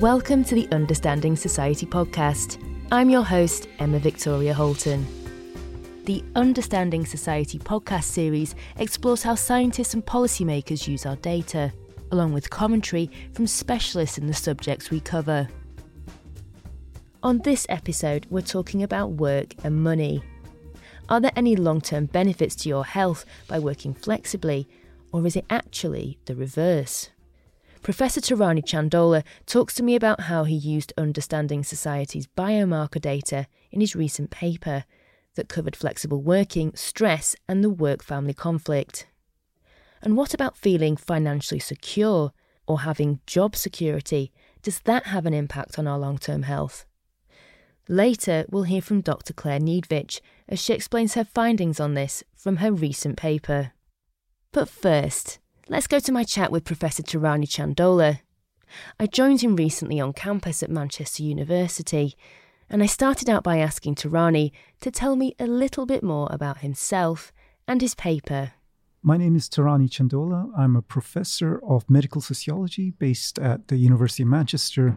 Welcome to the Understanding Society podcast. I'm your host, Emma Victoria Houlton. The Understanding Society podcast series explores how scientists and policymakers use our data, along with commentary from specialists in the subjects we cover. On this episode, we're talking about work and money. Are there any long term benefits to your health by working flexibly, or is it actually the reverse? Professor Tarani Chandola talks to me about how he used Understanding Society's biomarker data in his recent paper that covered flexible working, stress, and the work family conflict. And what about feeling financially secure or having job security? Does that have an impact on our long term health? Later, we'll hear from Dr. Claire Niedzwiedz as she explains her findings on this from her recent paper. But first, Let's go to my chat with Professor Tarani Chandola. I joined him recently on campus at Manchester University, and I started out by asking Tarani to tell me a little bit more about himself and his paper. My name is Tarani Chandola. I'm a professor of medical sociology based at the University of Manchester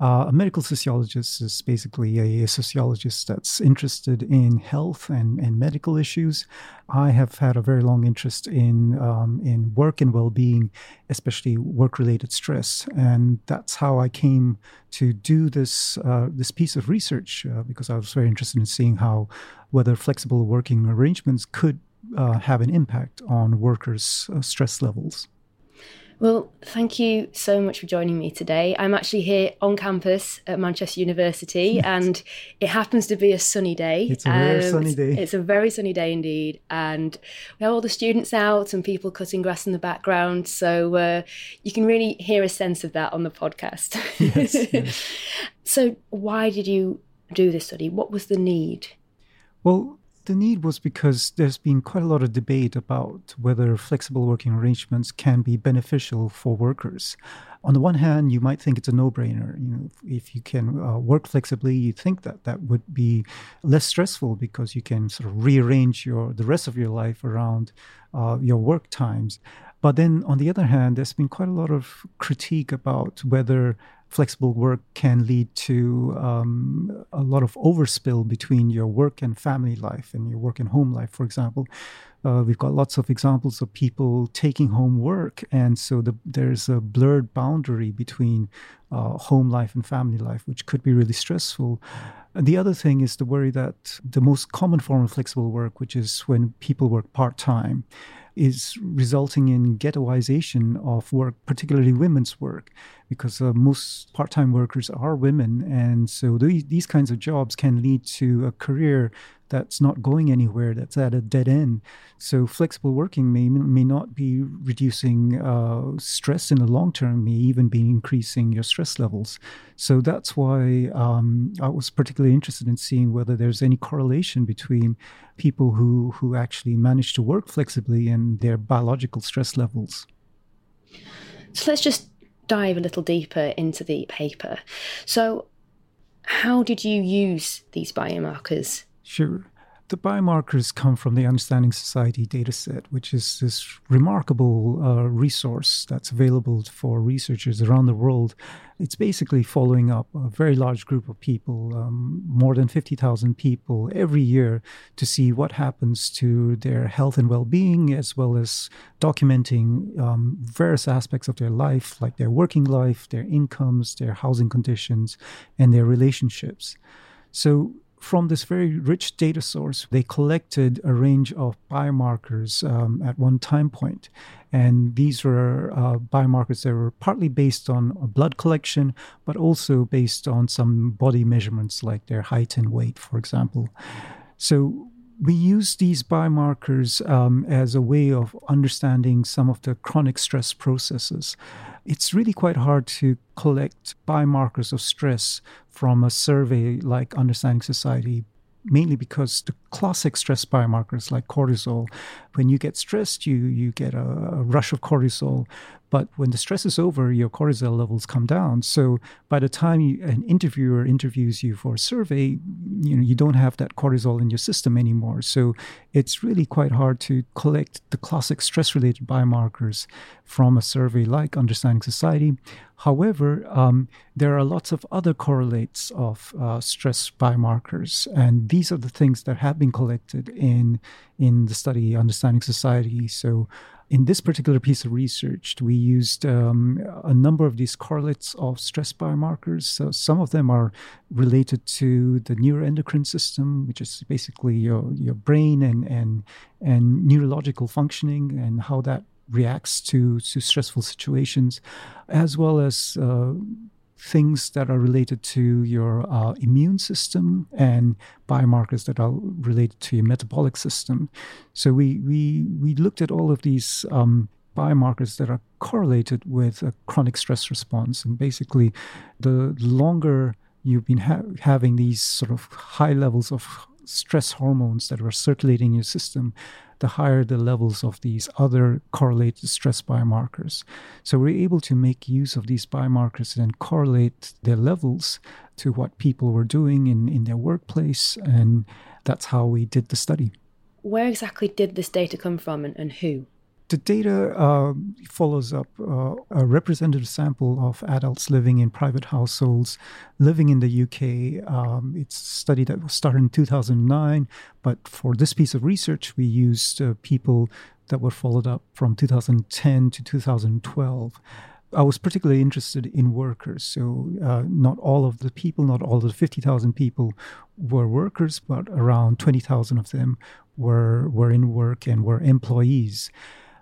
uh, a medical sociologist is basically a, a, sociologist that's interested in health and, and medical issues. I have had a very long interest in um, in work and well-being, especially work-related stress, and that's how I came to do this uh, this piece of research uh, because I was very interested in seeing how whether flexible working arrangements could uh, have an impact on workers' uh, stress levels. Well, thank you so much for joining me today. I'm actually here on campus at Manchester University, yes. and it happens to be a sunny day. It's a very um, sunny day. It's a very sunny day indeed, and we have all the students out and people cutting grass in the background, so uh, you can really hear a sense of that on the podcast. Yes, yes. so, why did you do this study? What was the need? Well, the need was because there's been quite a lot of debate about whether flexible working arrangements can be beneficial for workers. On the one hand, you might think it's a no-brainer. You know, if you can uh, work flexibly, you think that that would be less stressful because you can sort of rearrange your the rest of your life around uh, your work times. But then, on the other hand, there's been quite a lot of critique about whether flexible work can lead to um, a lot of overspill between your work and family life and your work and home life, for example. Uh, we've got lots of examples of people taking home work, and so the, there's a blurred boundary between uh, home life and family life, which could be really stressful. And the other thing is the worry that the most common form of flexible work, which is when people work part time, is resulting in ghettoization of work, particularly women's work, because uh, most part time workers are women. And so th- these kinds of jobs can lead to a career that's not going anywhere, that's at a dead end. So flexible working may may not be reducing uh, stress in the long term, may even be increasing your stress levels. So that's why um, I was particularly interested in seeing whether there's any correlation between people who who actually manage to work flexibly and their biological stress levels. So let's just dive a little deeper into the paper. So, how did you use these biomarkers Sure. The biomarkers come from the Understanding Society dataset, which is this remarkable uh, resource that's available for researchers around the world. It's basically following up a very large group of people, um, more than 50,000 people every year, to see what happens to their health and well being, as well as documenting um, various aspects of their life, like their working life, their incomes, their housing conditions, and their relationships. So, from this very rich data source, they collected a range of biomarkers um, at one time point. And these were uh, biomarkers that were partly based on a blood collection, but also based on some body measurements like their height and weight, for example. So we use these biomarkers um, as a way of understanding some of the chronic stress processes. It's really quite hard to collect biomarkers of stress from a survey like Understanding Society, mainly because the classic stress biomarkers like cortisol. When you get stressed, you you get a, a rush of cortisol, but when the stress is over, your cortisol levels come down. So by the time you, an interviewer interviews you for a survey, you know you don't have that cortisol in your system anymore. So it's really quite hard to collect the classic stress-related biomarkers from a survey like Understanding Society. However, um, there are lots of other correlates of uh, stress biomarkers, and these are the things that have been collected in in the study Understanding Society. So in this particular piece of research, we used um, a number of these correlates of stress biomarkers. So some of them are related to the neuroendocrine system, which is basically your, your brain and, and, and neurological functioning and how that reacts to, to stressful situations, as well as uh, things that are related to your uh, immune system and biomarkers that are related to your metabolic system. So we we we looked at all of these um, biomarkers that are correlated with a chronic stress response, and basically, the longer you've been ha- having these sort of high levels of stress hormones that are circulating in your system, the higher the levels of these other correlated stress biomarkers. So we're able to make use of these biomarkers and correlate their levels to what people were doing in, in their workplace. And that's how we did the study. Where exactly did this data come from and, and who? The data uh, follows up uh, a representative sample of adults living in private households living in the UK. Um, it's a study that was started in 2009, but for this piece of research, we used uh, people that were followed up from 2010 to 2012. I was particularly interested in workers. So, uh, not all of the people, not all of the 50,000 people were workers, but around 20,000 of them were, were in work and were employees.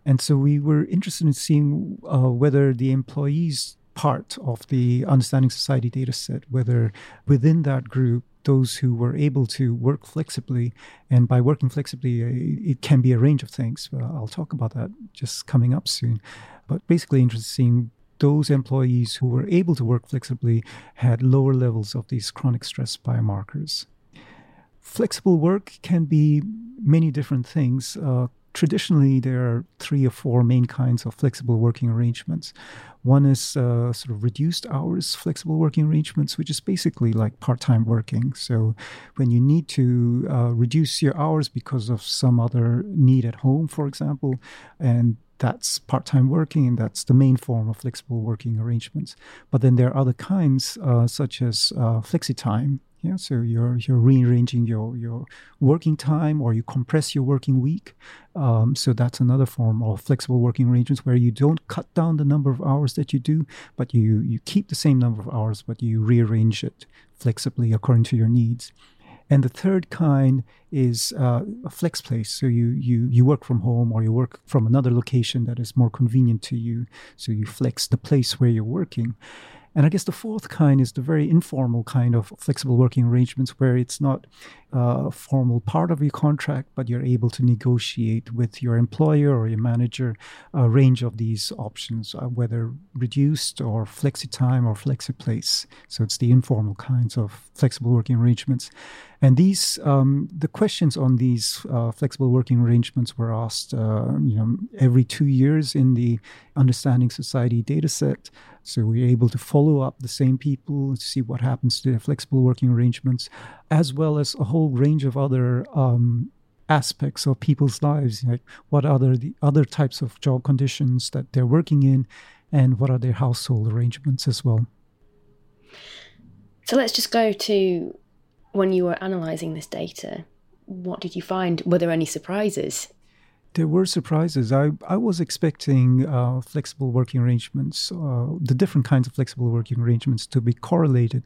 And so we were interested in seeing uh, whether the employees part of the Understanding Society data set, whether within that group, those who were able to work flexibly, and by working flexibly, uh, it can be a range of things. Uh, I'll talk about that just coming up soon. But basically, interested in seeing those employees who were able to work flexibly had lower levels of these chronic stress biomarkers. Flexible work can be many different things. Uh, traditionally there are three or four main kinds of flexible working arrangements. One is uh, sort of reduced hours flexible working arrangements, which is basically like part time working. So when you need to uh, reduce your hours because of some other need at home, for example, and that's part time working, and that's the main form of flexible working arrangements. But then there are other kinds, uh, such as uh, flexi time, yeah, so you're you're rearranging your your working time, or you compress your working week. Um, so that's another form of flexible working arrangements where you don't cut down the number of hours that you do, but you you keep the same number of hours, but you rearrange it flexibly according to your needs. And the third kind is uh, a flex place. So you, you, you work from home or you work from another location that is more convenient to you. So you flex the place where you're working. And I guess the fourth kind is the very informal kind of flexible working arrangements where it's not a formal part of your contract, but you're able to negotiate with your employer or your manager a range of these options, uh, whether reduced or flexi time or flexi place. So it's the informal kinds of flexible working arrangements. And these, um, the questions on these uh, flexible working arrangements were asked, uh, you know, every two years in the Understanding Society dataset. So we're able to follow up the same people to see what happens to their flexible working arrangements, as well as a whole range of other um, aspects of people's lives, like what are the other types of job conditions that they're working in, and what are their household arrangements as well. So let's just go to when you were analysing this data. What did you find? Were there any surprises? There were surprises. I, I was expecting uh, flexible working arrangements, uh, the different kinds of flexible working arrangements, to be correlated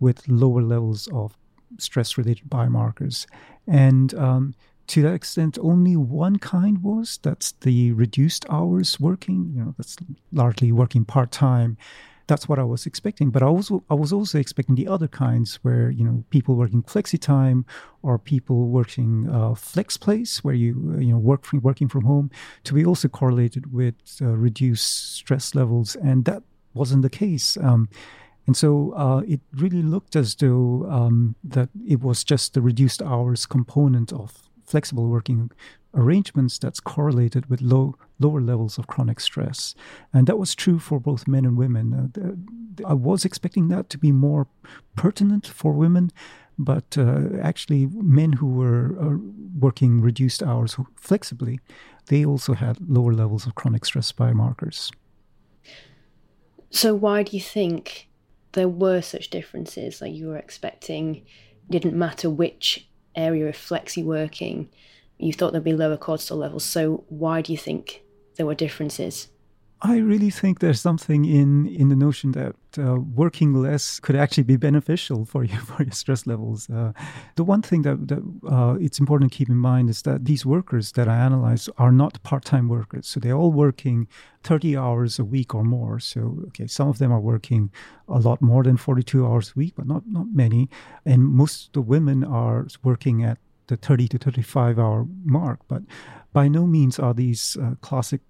with lower levels of stress related biomarkers. And um, to that extent, only one kind was that's the reduced hours working, you know, that's largely working part time that's what I was expecting. But I was I was also expecting the other kinds where you know people working flexi time or people working uh, flex place where you you know work from, working from home to be also correlated with uh, reduced stress levels, and that wasn't the case. Um, And so uh, it really looked as though um, that it was just the reduced hours component of flexible working arrangements that's correlated with low lower levels of chronic stress. And that was true for both men and women. Uh, i was expecting that to be more pertinent for women but uh, actually men who were uh, working reduced hours flexibly they also had lower levels of chronic stress biomarkers. So why do you think there were such differences like you were expecting didn't matter which area of flexi working you thought there'd be lower cortisol levels. So why do you think there were differences? I really think there's something in in the notion that uh, working less could actually be beneficial for you for your stress levels. Uh, the one thing that, that uh, it's important to keep in mind is that these workers that I analyze are not part-time workers, so they're all working 30 hours a week or more. So okay, some of them are working a lot more than 42 hours a week, but not not many. And most of the women are working at the 30 to 35 hour mark. But by no means are these uh, classic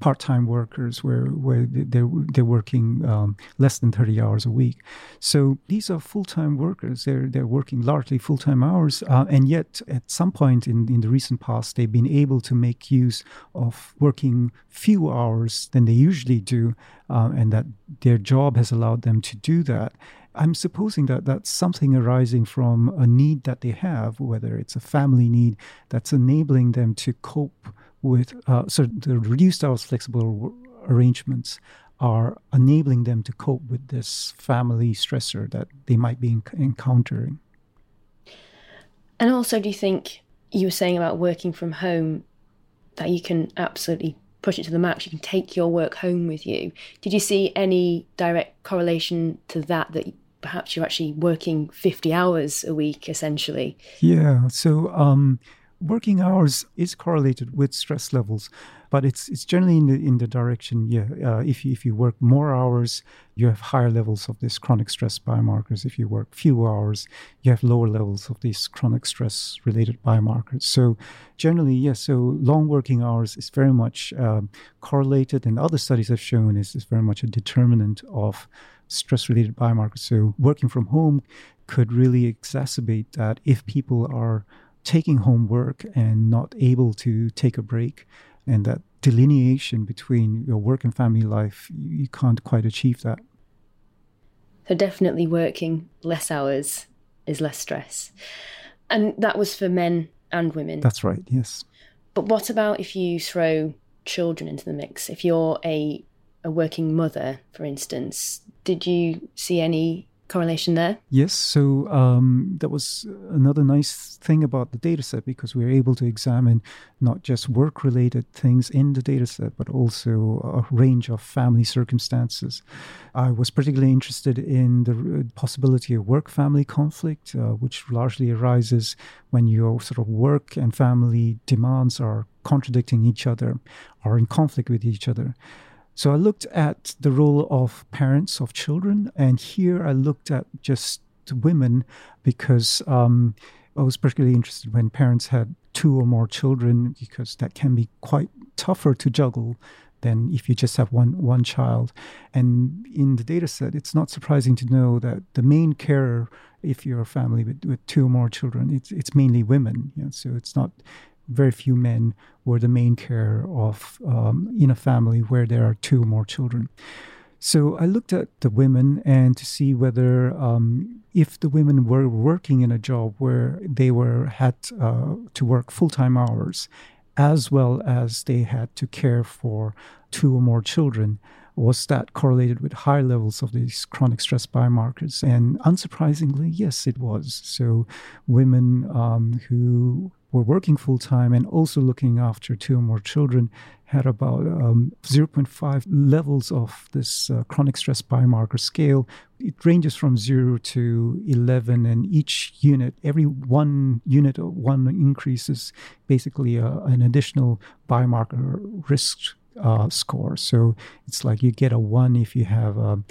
part-time workers where where they're they're working um, less than 30 hours a week. So these are full-time workers. They're they're working largely full-time hours, uh, and yet at some point in in the recent past, they've been able to make use of working fewer hours than they usually do, uh, and that their job has allowed them to do that. I'm supposing that that's something arising from a need that they have, whether it's a family need that's enabling them to cope with. Uh, so the reduced hours flexible arrangements are enabling them to cope with this family stressor that they might be encountering. And also, do you think you were saying about working from home that you can absolutely push it to the max? You can take your work home with you. Did you see any direct correlation to that? That perhaps you're actually working 50 hours a week essentially. Yeah. So, um, working hours is correlated with stress levels but it's it's generally in the in the direction yeah uh, if you, if you work more hours you have higher levels of these chronic stress biomarkers if you work few hours you have lower levels of these chronic stress related biomarkers so generally yes yeah, so long working hours is very much um, correlated and other studies have shown is, is very much a determinant of stress related biomarkers. So, working from home could really exacerbate that if people are taking home work and not able to take a break, and that delineation between your work and family life, you can't quite achieve that. So, definitely working less hours is less stress. And that was for men and women. That's right, yes. But what about if you throw children into the mix? If you're a a working mother, for instance. Did you see any correlation there? Yes. So um, that was another nice thing about the dataset because we were able to examine not just work related things in the dataset, but also a range of family circumstances. I was particularly interested in the possibility of work family conflict, uh, which largely arises when your sort of work and family demands are contradicting each other, are in conflict with each other. So I looked at the role of parents of children, and here I looked at just women because um, I was particularly interested when parents had two or more children because that can be quite tougher to juggle than if you just have one one child. And in the data set, it's not surprising to know that the main carer, if you're a family with, with two or more children, it's it's mainly women. You know, so it's not very few men were the main care of um, in a family where there are two or more children. So I looked at the women and to see whether um, if the women were working in a job where they were had uh, to work full time hours, as well as they had to care for two or more children, was that correlated with high levels of these chronic stress biomarkers? And unsurprisingly, yes, it was. So women um, who were working full time and also looking after two or more children had about um, 0.5 levels of this uh, chronic stress biomarker scale. It ranges from 0 to 11, and each unit, every one unit of one increase is basically uh, an additional biomarker risk uh, score. So it's like you get a 1 if you have a,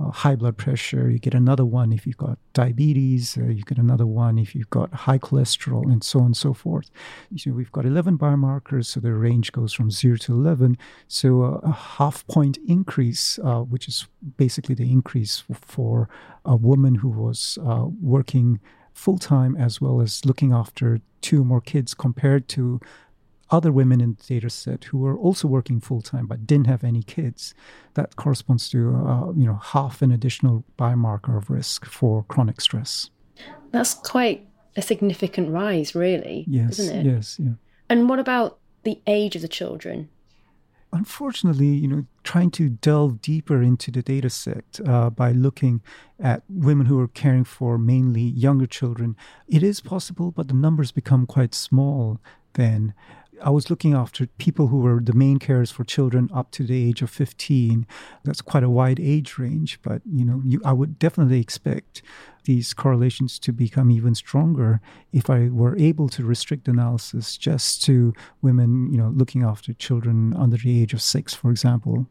uh, high blood pressure. You get another one if you've got diabetes. Uh, you get another one if you've got high cholesterol, and so on and so forth. So we've got 11 biomarkers, so the range goes from 0 to 11. So uh, a half point increase, uh, which is basically the increase for a woman who was uh, working full time as well as looking after two more kids compared to other women in the data set who were also working full time but didn't have any kids. That corresponds to uh, you know half an additional biomarker of risk for chronic stress. That's quite a significant rise, really, yes, isn't it? Yes, yeah. And what about the age of the children? Unfortunately, you know, trying to delve deeper into the data set uh, by looking at women who are caring for mainly younger children, it is possible, but the numbers become quite small then. I was looking after people who were the main carers for children up to the age of 15. That's quite a wide age range, but you know, you, I would definitely expect these correlations to become even stronger if I were able to restrict analysis just to women, you know, looking after children under the age of 6, for example.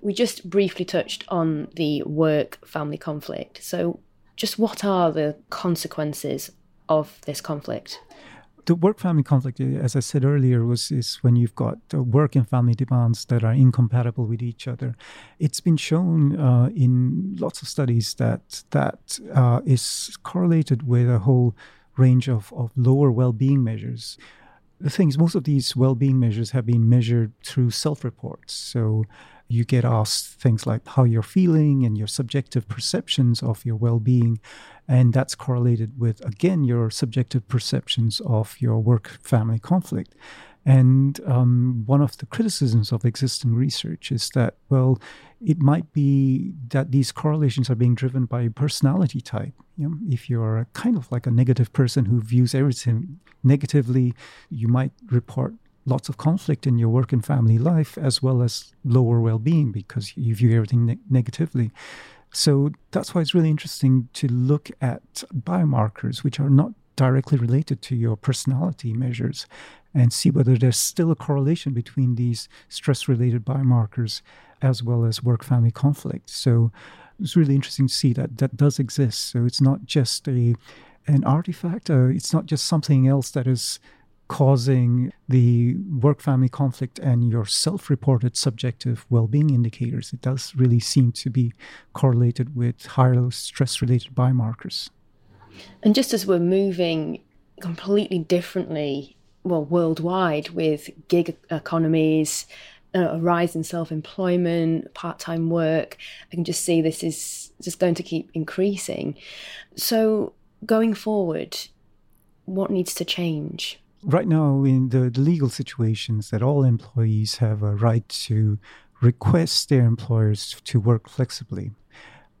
We just briefly touched on the work family conflict. So, just what are the consequences of this conflict? The work family conflict, uh, as I said earlier, was is when you've got work and family demands that are incompatible with each other. It's been shown uh, in lots of studies that that uh, is correlated with a whole range of, of lower well-being measures. The thing is, most of these well-being measures have been measured through self-reports. So you get asked things like how you're feeling and your subjective perceptions of your well-being and that's correlated with again your subjective perceptions of your work family conflict and um, one of the criticisms of existing research is that, well, it might be that these correlations are being driven by personality type. You know, if you're kind of like a negative person who views everything negatively, you might report lots of conflict in your work and family life, as well as lower well being because you view everything ne- negatively. So that's why it's really interesting to look at biomarkers which are not directly related to your personality measures and see whether there's still a correlation between these stress related biomarkers as well as work family conflict. So it's really interesting to see that that does exist. So it's not just a an artifact, uh, it's not just something else that is causing the work family conflict and your self reported subjective well being indicators. It does really seem to be correlated with higher stress related biomarkers. And just as we're moving completely differently, well, worldwide with gig economies, uh, a rise in self employment, part time work, I can just see this is just going to keep increasing. So, going forward, what needs to change? Right now in the, the, legal situations that all employees have a right to request their employers to work flexibly.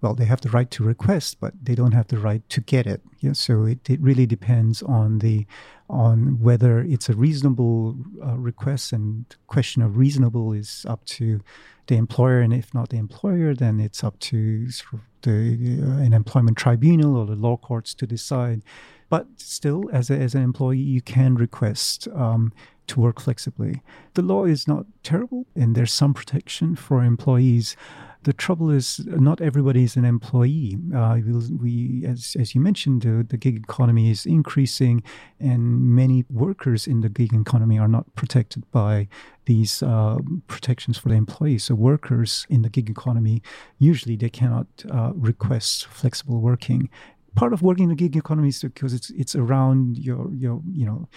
Well they have the right to request but they don't have the right to get it. Yeah, so it, it really depends on the on whether it's a reasonable uh, request and question of reasonable is up to the employer and if not the employer then it's up to sort of the uh, an employment tribunal or the law courts to decide but still, as, a, as an employee, you can request um, to work flexibly. The law is not terrible, and there's some protection for employees. The trouble is, not everybody is an employee. Uh, we, as, as you mentioned, the, the gig economy is increasing, and many workers in the gig economy are not protected by these uh, protections for the employees. So workers in the gig economy usually they cannot uh, request flexible working, part of working in the gig economy is because it's it's around your your you know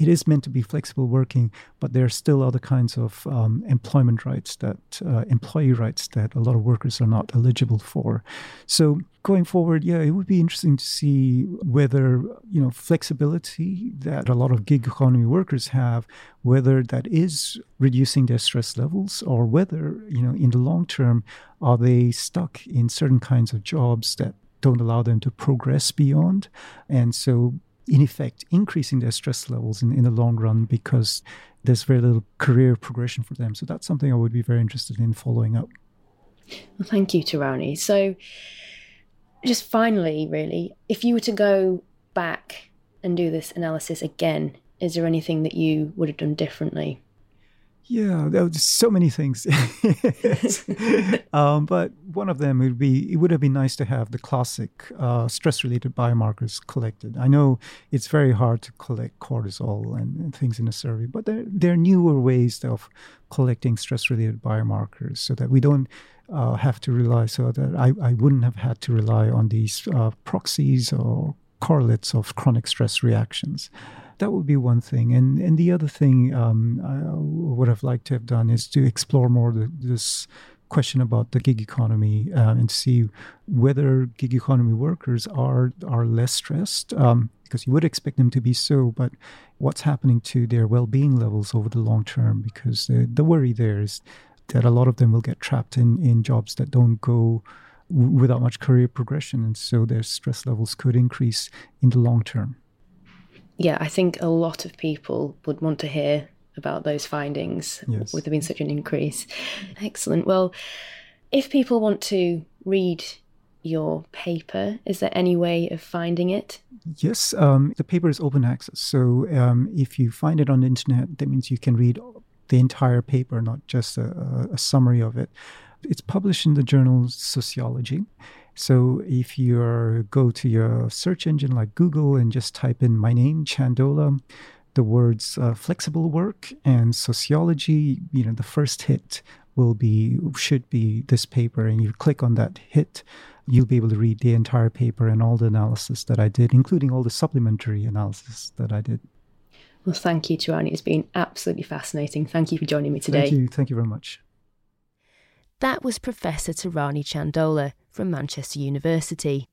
it is meant to be flexible working, but there are still other kinds of um, employment rights that uh, employee rights that a lot of workers are not eligible for. So going forward, yeah, it would be interesting to see whether you know flexibility that a lot of gig economy workers have, whether that is reducing their stress levels, or whether you know in the long term are they stuck in certain kinds of jobs that don't allow them to progress beyond. And so, in effect, increasing their stress levels in, in the long run because there's very little career progression for them. So, that's something I would be very interested in following up. Well, thank you, Tarani. So, just finally, really, if you were to go back and do this analysis again, is there anything that you would have done differently? Yeah, there were so many things. um, but one of them would be it would have been nice to have the classic uh, stress related biomarkers collected. I know it's very hard to collect cortisol and, and things in a survey, but there, there are newer ways of collecting stress related biomarkers so that we don't uh, have to rely, so that I, I wouldn't have had to rely on these uh, proxies or correlates of chronic stress reactions that would be one thing. And and the other thing um, I would have liked to have done is to explore more the, this question about the gig economy uh, and see whether gig economy workers are are less stressed. Um, because you would expect them to be so, but what's happening to their well-being levels over the long term? Because the, the worry there is that a lot of them will get trapped in, in jobs that don't go without much career progression, and so their stress levels could increase in the long term yeah, I think a lot of people would want to hear about those findings yes. with there being such an increase. Excellent. Well, if people want to read your paper, is there any way of finding it? Yes, um, the paper is open access. So um, if you find it on the internet, that means you can read the entire paper, not just a, a summary of it. It's published in the journal Sociology. So if you go to your search engine like Google and just type in my name, Chandola, the words uh, flexible work and sociology, you know, the first hit will be should be this paper, and you click on that hit, you'll be able to read the entire paper and all the analysis that I did, including all the supplementary analysis that I did. Well, thank you, Tarani. It's been absolutely fascinating. Thank you for joining me today. Thank you. Thank you very much. That was Professor Tarani Chandola from Manchester University.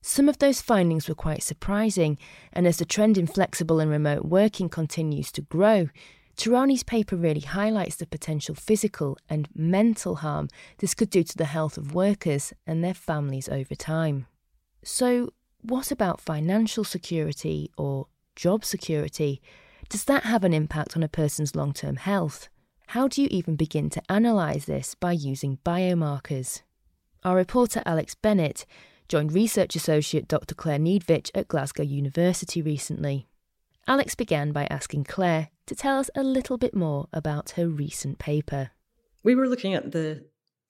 Some of those findings were quite surprising, and as the trend in flexible and remote working continues to grow, Tarani's paper really highlights the potential physical and mental harm this could do to the health of workers and their families over time. So, what about financial security or job security? Does that have an impact on a person's long term health? How do you even begin to analyse this by using biomarkers? Our reporter Alex Bennett joined research associate Dr. Claire Niedzwiedz at Glasgow University recently. Alex began by asking Claire to tell us a little bit more about her recent paper. We were looking at the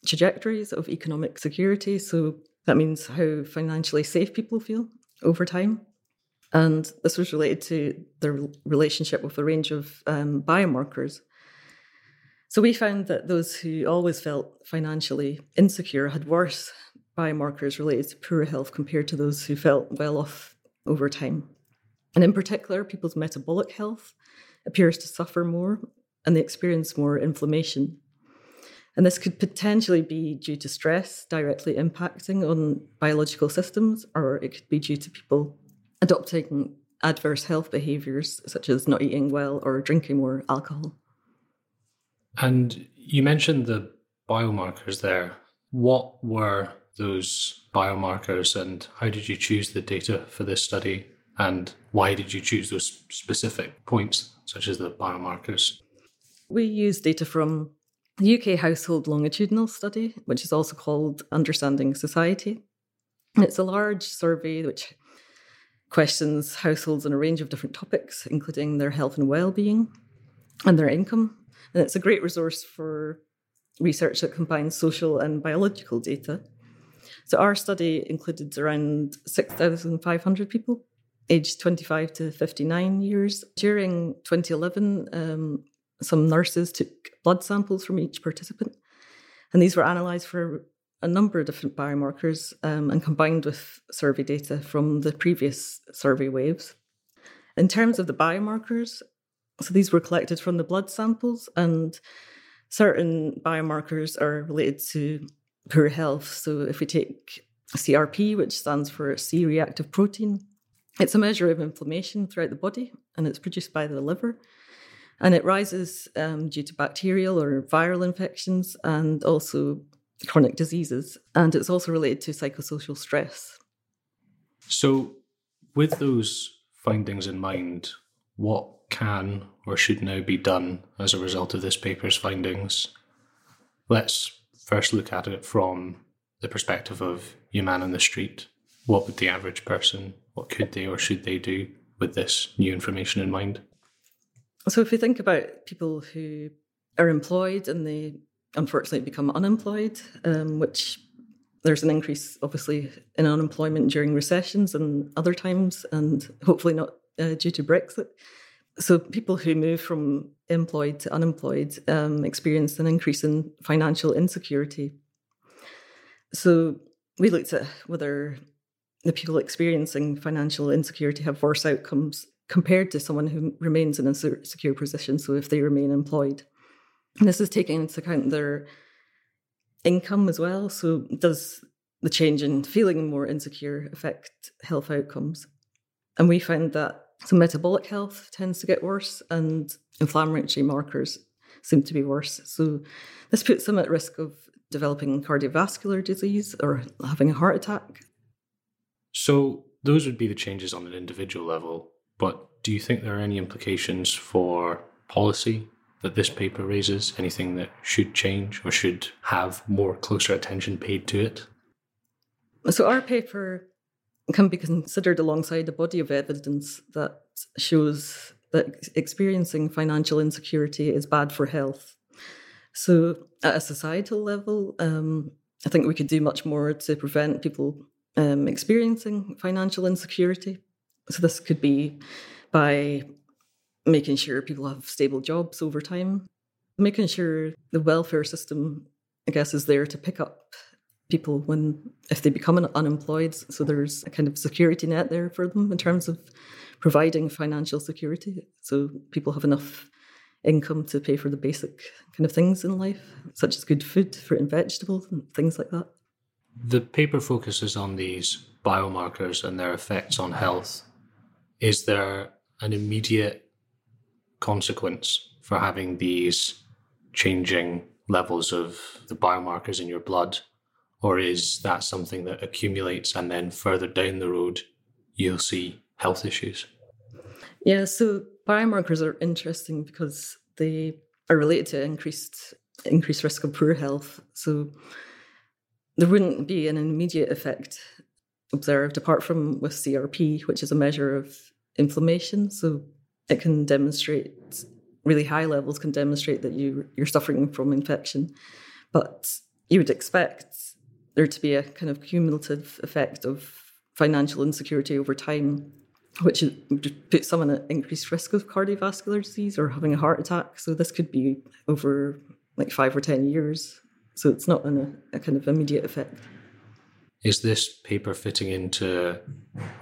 trajectories of economic security, so that means how financially safe people feel over time. And this was related to the relationship with a range of um, biomarkers. So we found that those who always felt financially insecure had worse biomarkers related to poor health compared to those who felt well off over time. And in particular, people's metabolic health appears to suffer more and they experience more inflammation. And this could potentially be due to stress directly impacting on biological systems, or it could be due to people adopting adverse health behaviors such as not eating well or drinking more alcohol. And you mentioned the biomarkers there. What were those biomarkers and how did you choose the data for this study? And why did you choose those specific points, such as the biomarkers? We use data from the UK Household Longitudinal Study, which is also called Understanding Society. It's a large survey which questions households on a range of different topics, including their health and well-being and their income. And it's a great resource for research that combines social and biological data. So our study included around 6,500 people, aged 25 to 59 years. During 2011, um, some nurses took blood samples from each participant, and these were analysed for a number of different biomarkers um, and combined with survey data from the previous survey waves. In terms of the biomarkers, so these were collected from the blood samples, and certain biomarkers are related to poor health. So if we take CRP, which stands for C reactive protein, it's a measure of inflammation throughout the body, and it's produced by the liver. And it rises um, due to bacterial or viral infections and also chronic diseases. And it's also related to psychosocial stress. So, with those findings in mind, what can or should now be done as a result of this paper's findings. Let's first look at it from the perspective of your man on the street. What would the average person, what could they or should they do with this new information in mind? So if we think about people who are employed and they unfortunately become unemployed, um, which there's an increase obviously in unemployment during recessions and other times, and hopefully not uh, due to Brexit. So people who move from employed to unemployed um, experience an increase in financial insecurity. So we looked at whether the people experiencing financial insecurity have worse outcomes compared to someone who remains in a secure position. So if they remain employed, and this is taking into account their income as well. So does the change in feeling more insecure affect health outcomes? And we found that so metabolic health tends to get worse, and inflammatory markers seem to be worse. So this puts them at risk of developing cardiovascular disease or having a heart attack. So those would be the changes on an individual level. But do you think there are any implications for policy that this paper raises? Anything that should change or should have more closer attention paid to it? So our paper can be considered alongside a body of evidence that shows that experiencing financial insecurity is bad for health. So, at a societal level, um, I think we could do much more to prevent people um, experiencing financial insecurity. So, this could be by making sure people have stable jobs over time, making sure the welfare system, I guess, is there to pick up people when if they become unemployed so there's a kind of security net there for them in terms of providing financial security. So people have enough income to pay for the basic kind of things in life such as good food fruit and vegetables and things like that. The paper focuses on these biomarkers and their effects on health. Is there an immediate consequence for having these changing levels of the biomarkers in your blood or is that something that accumulates and then further down the road you'll see health issues? Yeah, so biomarkers are interesting because they are related to increased increased risk of poor health. So there wouldn't be an immediate effect observed apart from with CRP, which is a measure of inflammation. So it can demonstrate really high levels can demonstrate that you you're suffering from infection. But you would expect there to be a kind of cumulative effect of financial insecurity over time, which would put someone at increased risk of cardiovascular disease or having a heart attack. So this could be over like five or 10 years. So it's not an, a kind of immediate effect. Is this paper fitting into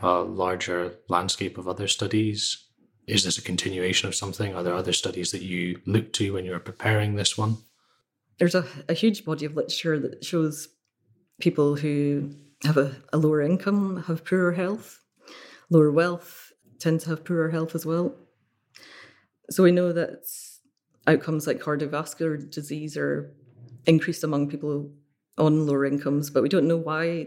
a larger landscape of other studies? Is this a continuation of something? Are there other studies that you look to when you're preparing this one? There's a, a huge body of literature that shows people who have a, a lower income have poorer health, lower wealth tend to have poorer health as well. So we know that outcomes like cardiovascular disease are increased among people on lower incomes, but we don't know why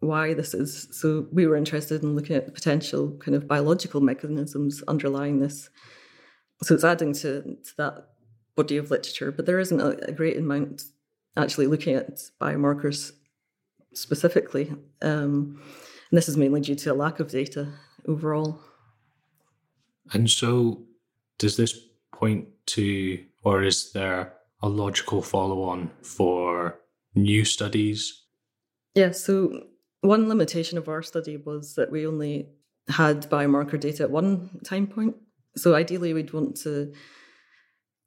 why this is. So we were interested in looking at the potential kind of biological mechanisms underlying this. So it's adding to, to that body of literature, but there isn't a, a great amount actually looking at biomarkers specifically. Um, and this is mainly due to a lack of data overall. And so, does this point to, or is there a logical follow on for new studies? Yeah, so one limitation of our study was that we only had biomarker data at one time point. So, ideally, we'd want to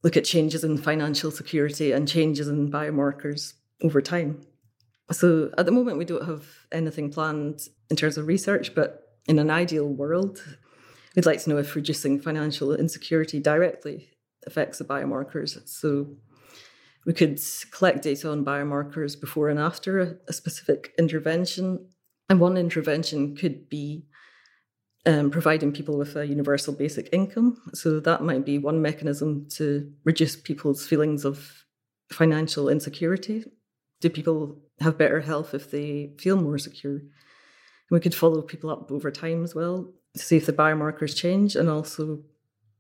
look at changes in financial security and changes in biomarkers over time. So at the moment, we don't have anything planned in terms of research, but in an ideal world, we'd like to know if reducing financial insecurity directly affects the biomarkers. So we could collect data on biomarkers before and after a, a specific intervention. And one intervention could be um, providing people with a universal basic income. So that might be one mechanism to reduce people's feelings of financial insecurity. Do people have better health if they feel more secure. We could follow people up over time as well to see if the biomarkers change and also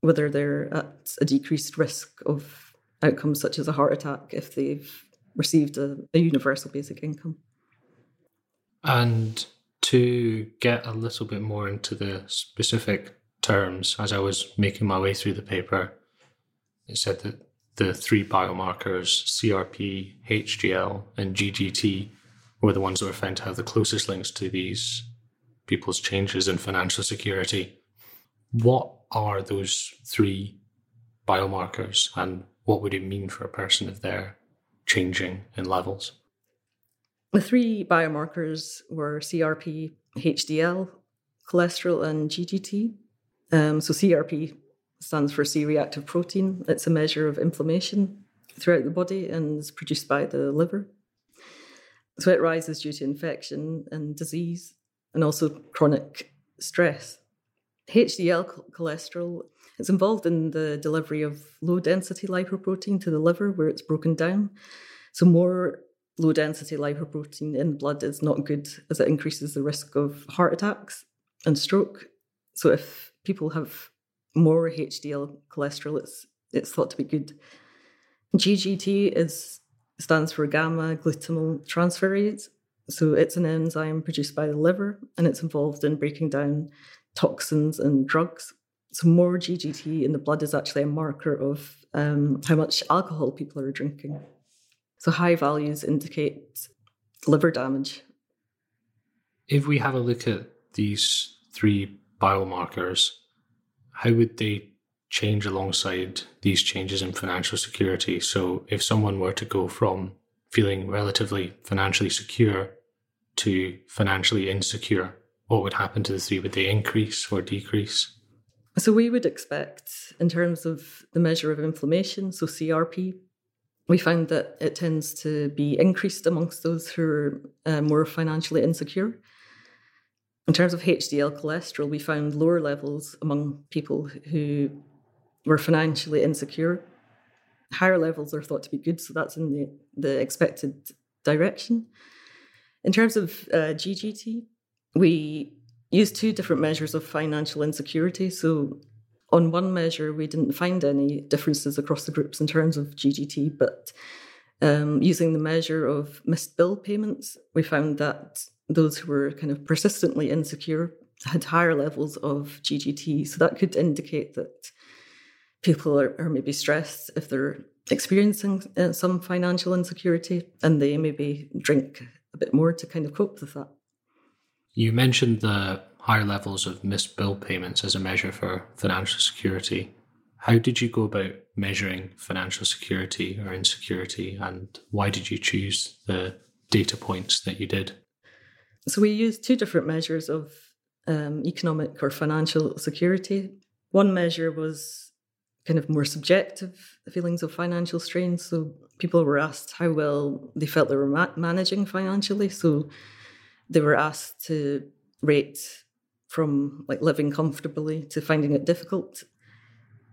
whether they're at a decreased risk of outcomes such as a heart attack if they've received a, a universal basic income. And to get a little bit more into the specific terms, as I was making my way through the paper, it said that the three biomarkers, CRP, HDL, and GGT, were the ones that were found to have the closest links to these people's changes in financial security. What are those three biomarkers and what would it mean for a person if they're changing in levels? The three biomarkers were CRP, HDL, cholesterol, and GGT. Um, so CRP stands for C reactive protein. It's a measure of inflammation throughout the body and is produced by the liver. So it rises due to infection and disease and also chronic stress. HDL cholesterol is involved in the delivery of low density lipoprotein to the liver where it's broken down. So more low density lipoprotein in blood is not good as it increases the risk of heart attacks and stroke. So if people have more HDL cholesterol, it's it's thought to be good. GGT is stands for gamma glutamyl transferase. So it's an enzyme produced by the liver and it's involved in breaking down toxins and drugs. So more GGT in the blood is actually a marker of um, how much alcohol people are drinking. So high values indicate liver damage. If we have a look at these three biomarkers, how would they change alongside these changes in financial security? So if someone were to go from feeling relatively financially secure to financially insecure, what would happen to the three? Would they increase or decrease? So we would expect, in terms of the measure of inflammation, so CRP, we found that it tends to be increased amongst those who are uh, more financially insecure. In terms of HDL cholesterol, we found lower levels among people who were financially insecure. Higher levels are thought to be good, so that's in the, the expected direction. In terms of uh, GGT, we used two different measures of financial insecurity. So on one measure, we didn't find any differences across the groups in terms of GGT, but um, using the measure of missed bill payments, we found that those who were kind of persistently insecure had higher levels of GGT. So that could indicate that people are, are maybe stressed if they're experiencing uh, some financial insecurity and they maybe drink a bit more to kind of cope with that. You mentioned the higher levels of missed bill payments as a measure for financial security. How did you go about measuring financial security or insecurity, and why did you choose the data points that you did? So, we used two different measures of um, economic or financial security. One measure was kind of more subjective feelings of financial strain. So, people were asked how well they felt they were ma- managing financially. So, they were asked to rate from like living comfortably to finding it difficult.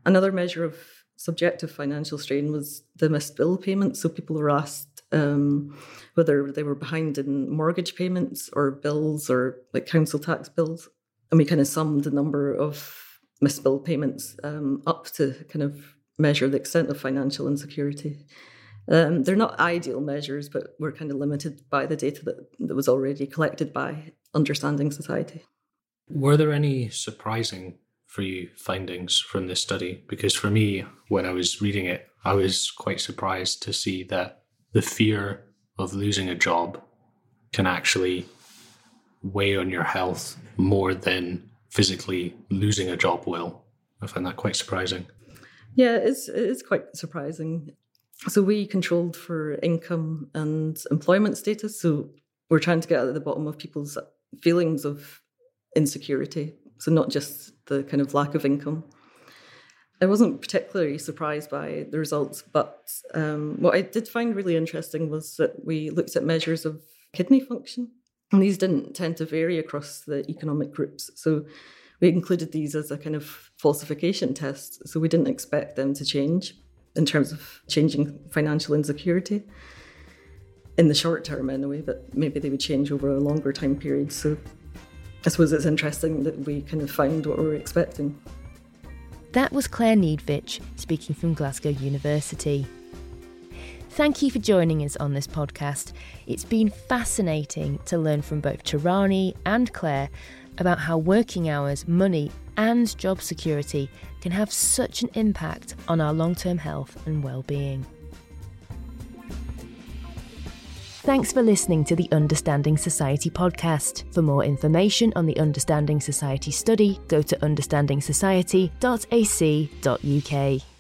Another measure of subjective financial strain was the missed bill payments. So people were asked um, whether they were behind in mortgage payments or bills or like council tax bills. And we kind of summed the number of missed bill payments um, up to kind of measure the extent of financial insecurity. Um, they're not ideal measures, but we're kind of limited by the data that, that was already collected by Understanding Society. Were there any surprising for you findings from this study? Because for me, when I was reading it, I was quite surprised to see that the fear of losing a job can actually weigh on your health more than physically losing a job will. I find that quite surprising. Yeah, it's it's quite surprising. So we controlled for income and employment status. So we're trying to get at the bottom of people's feelings of insecurity. So not just the kind of lack of income. I wasn't particularly surprised by the results, but um, what I did find really interesting was that we looked at measures of kidney function, and these didn't tend to vary across the economic groups. So we included these as a kind of falsification test. So we didn't expect them to change in terms of changing financial insecurity in the short term anyway, but maybe they would change over a longer time period. So I suppose it's interesting that we kind of found what we were expecting. That was Claire Niedzwiedz speaking from Glasgow University. Thank you for joining us on this podcast. It's been fascinating to learn from both Tarani and Claire about how working hours, money, and job security can have such an impact on our long term health and well-being. Thanks for listening to the Understanding Society podcast. For more information on the Understanding Society study, go to understandingsociety.ac.uk.